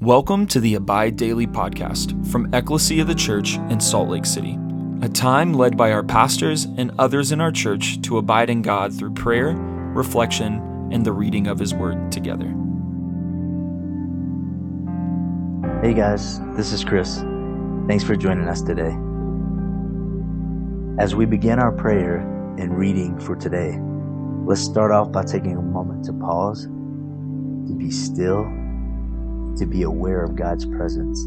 Welcome to the Abide Daily podcast from Ecclesia of the Church in Salt Lake City, a time led by our pastors and others in our church to abide in God through prayer, reflection, and the reading of His Word together. Hey guys, this is Chris. Thanks for joining us today. As we begin our prayer and reading for today, let's start off by taking a moment to pause, to be still, to be aware of God's presence.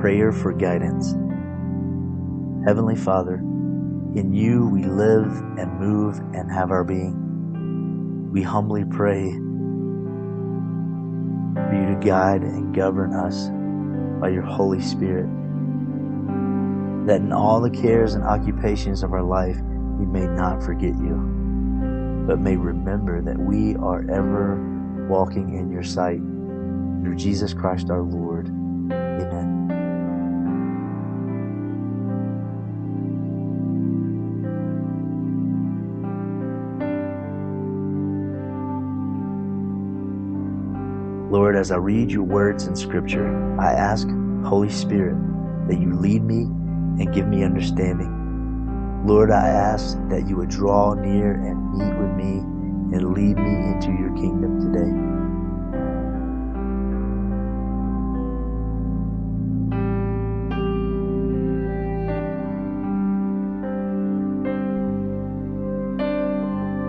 Prayer for guidance. Heavenly Father, in you we live and move and have our being. We humbly pray for you to guide and govern us by your Holy Spirit, that in all the cares and occupations of our life we may not forget you, but may remember that we are ever walking in your sight. Through Jesus Christ our Lord. Lord, as I read your words in Scripture, I ask, Holy Spirit, that you lead me and give me understanding. Lord, I ask that you would draw near and meet with me and lead me into your kingdom today.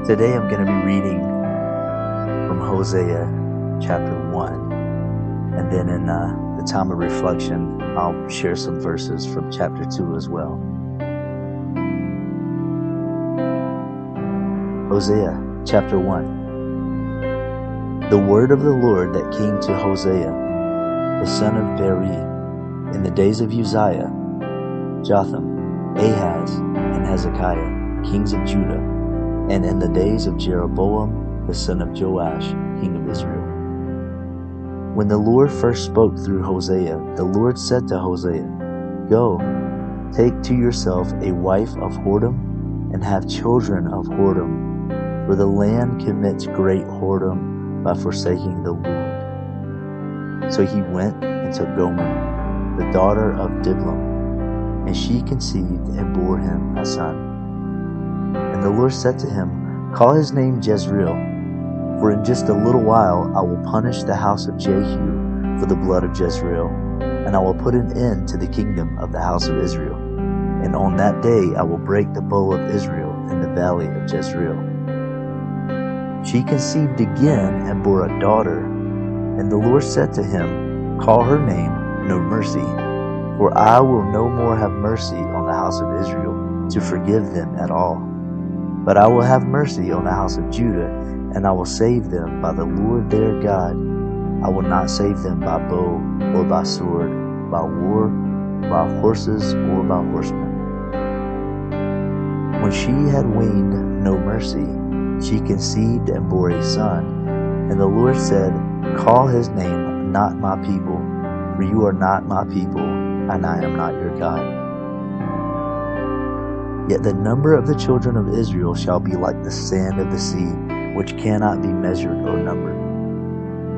Today I'm going to be reading from Hosea chapter 1. And then in uh, the time of reflection, I'll share some verses from chapter 2 as well. Hosea chapter 1. The word of the Lord that came to Hosea, the son of Beeri, in the days of Uzziah, Jotham, Ahaz, and Hezekiah, kings of Judah, and in the days of Jeroboam, the son of Joash, king of Israel. When the Lord first spoke through Hosea, the Lord said to Hosea, Go, take to yourself a wife of whoredom, and have children of whoredom, for the land commits great whoredom by forsaking the Lord. So he went and took Gomer, the daughter of Diblaim, and she conceived and bore him a son. And the Lord said to him, Call his name Jezreel, for in just a little while I will punish the house of Jehu for the blood of Jezreel, and I will put an end to the kingdom of the house of Israel. And on that day I will break the bow of Israel in the valley of Jezreel. She conceived again and bore a daughter, and the Lord said to him, Call her name No Mercy, for I will no more have mercy on the house of Israel to forgive them at all. But I will have mercy on the house of Judah, and I will save them by the Lord their God. I will not save them by bow or by sword, by war, by horses, or by horsemen. When she had weaned no mercy, she conceived and bore a son. And the Lord said, Call his name not my people, for you are not my people, and I am not your God. Yet the number of the children of Israel shall be like the sand of the sea, which cannot be measured or numbered.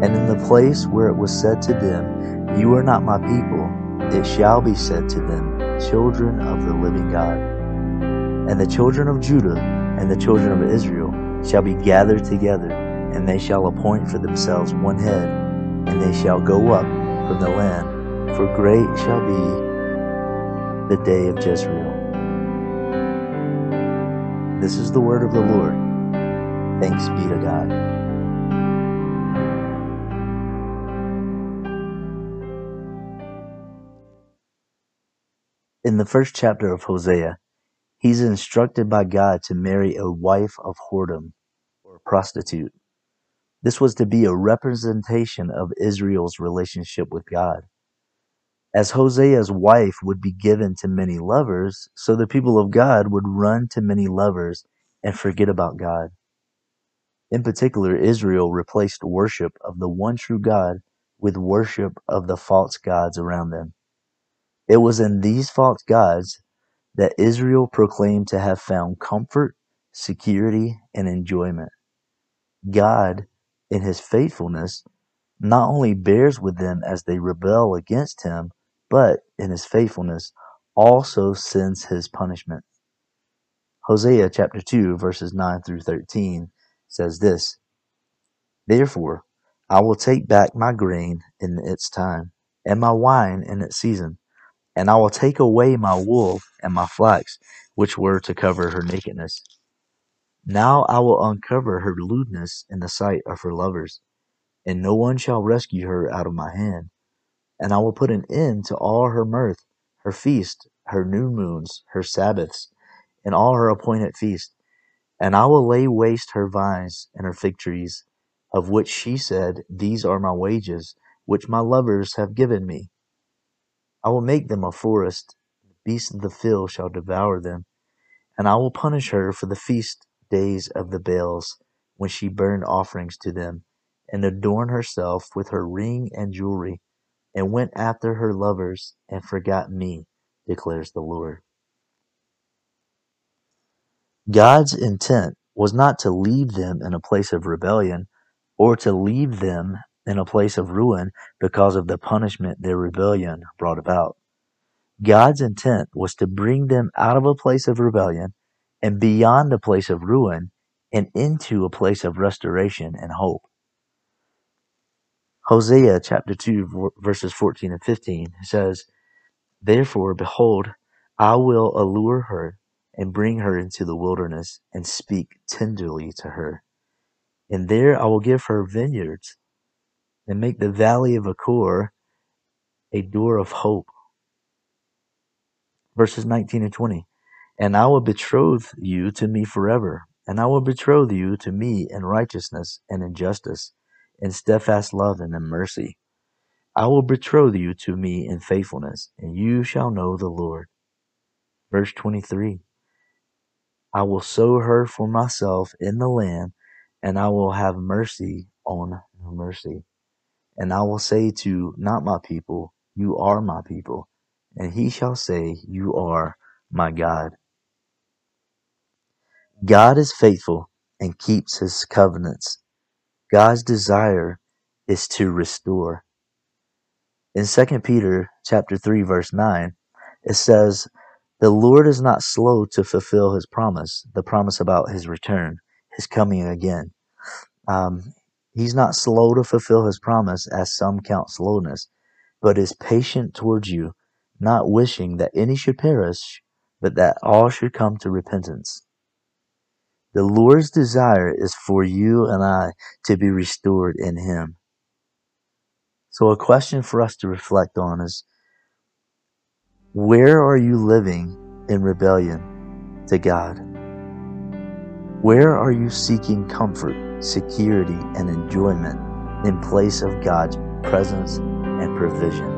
And in the place where it was said to them, You are not my people, it shall be said to them, Children of the living God. And the children of Judah and the children of Israel shall be gathered together, and they shall appoint for themselves one head, and they shall go up from the land, for great shall be the day of Jezreel. This is the word of the Lord. Thanks be to God. In the first chapter of Hosea, he's instructed by God to marry a wife of whoredom or prostitute. This was to be a representation of Israel's relationship with God. As Hosea's wife would be given to many lovers, so the people of God would run to many lovers and forget about God. In particular, Israel replaced worship of the one true God with worship of the false gods around them. It was in these false gods that Israel proclaimed to have found comfort, security, and enjoyment. God, in his faithfulness, not only bears with them as they rebel against him, but in his faithfulness also sends his punishment. Hosea chapter 2 verses 9 through 13 says this, Therefore I will take back my grain in its time, and my wine in its season, and I will take away my wool and my flax, which were to cover her nakedness. Now I will uncover her lewdness in the sight of her lovers, and no one shall rescue her out of my hand. And I will put an end to all her mirth, her feast, her new moons, her Sabbaths, and all her appointed feasts. And I will lay waste her vines and her fig trees, of which she said, These are my wages, which my lovers have given me. I will make them a forest, the beasts of the field shall devour them. And I will punish her for the feast days of the Baals, when she burned offerings to them, and adorned herself with her ring and jewelry and went after her lovers and forgot me, declares the Lord. God's intent was not to leave them in a place of rebellion or to leave them in a place of ruin because of the punishment their rebellion brought about. God's intent was to bring them out of a place of rebellion and beyond a place of ruin and into a place of restoration and hope. Hosea chapter 2, verses 14 and 15 says, Therefore, behold, I will allure her and bring her into the wilderness and speak tenderly to her. And there I will give her vineyards and make the valley of Achor a door of hope. Verses 19 and 20. And I will betroth you to me forever, and I will betroth you to me in righteousness and in justice in steadfast love and in mercy. I will betroth you to me in faithfulness, and you shall know the Lord. Verse 23 I will sow her for myself in the land, and I will have mercy on her mercy. And I will say to not my people, You are my people, and he shall say, You are my God. God is faithful and keeps his covenants. God's desire is to restore. In 2 Peter chapter 3 verse 9, it says, "The Lord is not slow to fulfill his promise, the promise about his return, his coming again. Um, he's not slow to fulfill his promise as some count slowness, but is patient towards you, not wishing that any should perish, but that all should come to repentance." The Lord's desire is for you and I to be restored in Him. So, a question for us to reflect on is where are you living in rebellion to God? Where are you seeking comfort, security, and enjoyment in place of God's presence and provision?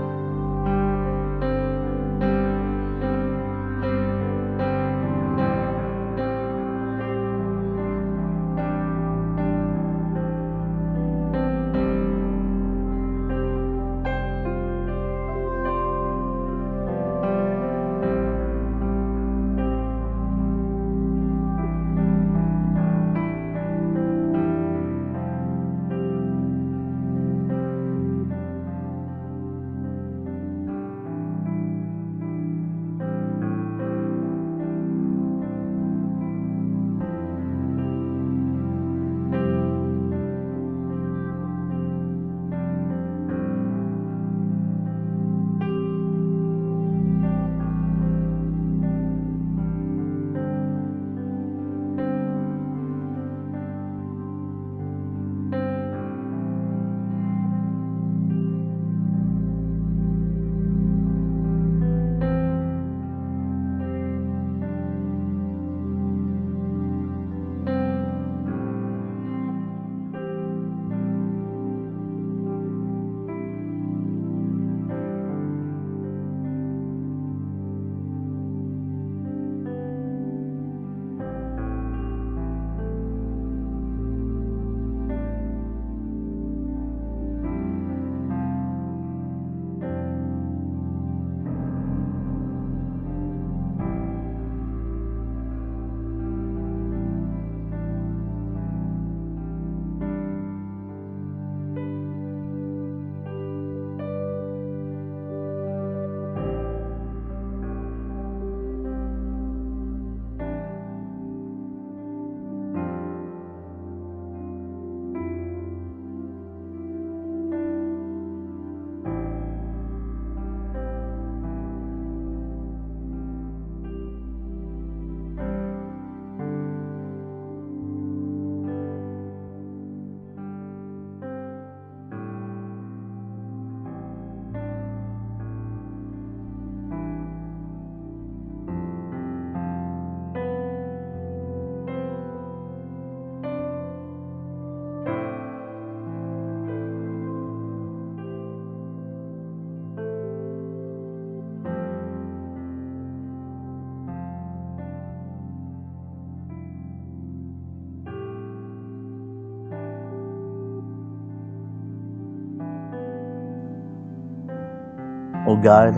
Oh God,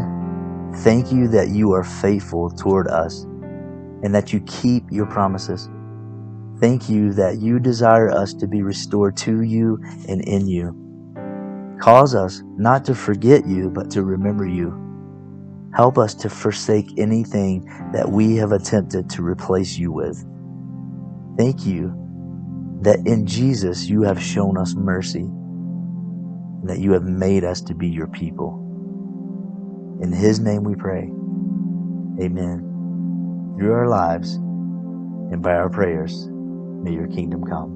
thank you that you are faithful toward us and that you keep your promises. Thank you that you desire us to be restored to you and in you. Cause us not to forget you, but to remember you. Help us to forsake anything that we have attempted to replace you with. Thank you that in Jesus you have shown us mercy and that you have made us to be your people. In his name we pray. Amen. Through our lives and by our prayers, may your kingdom come.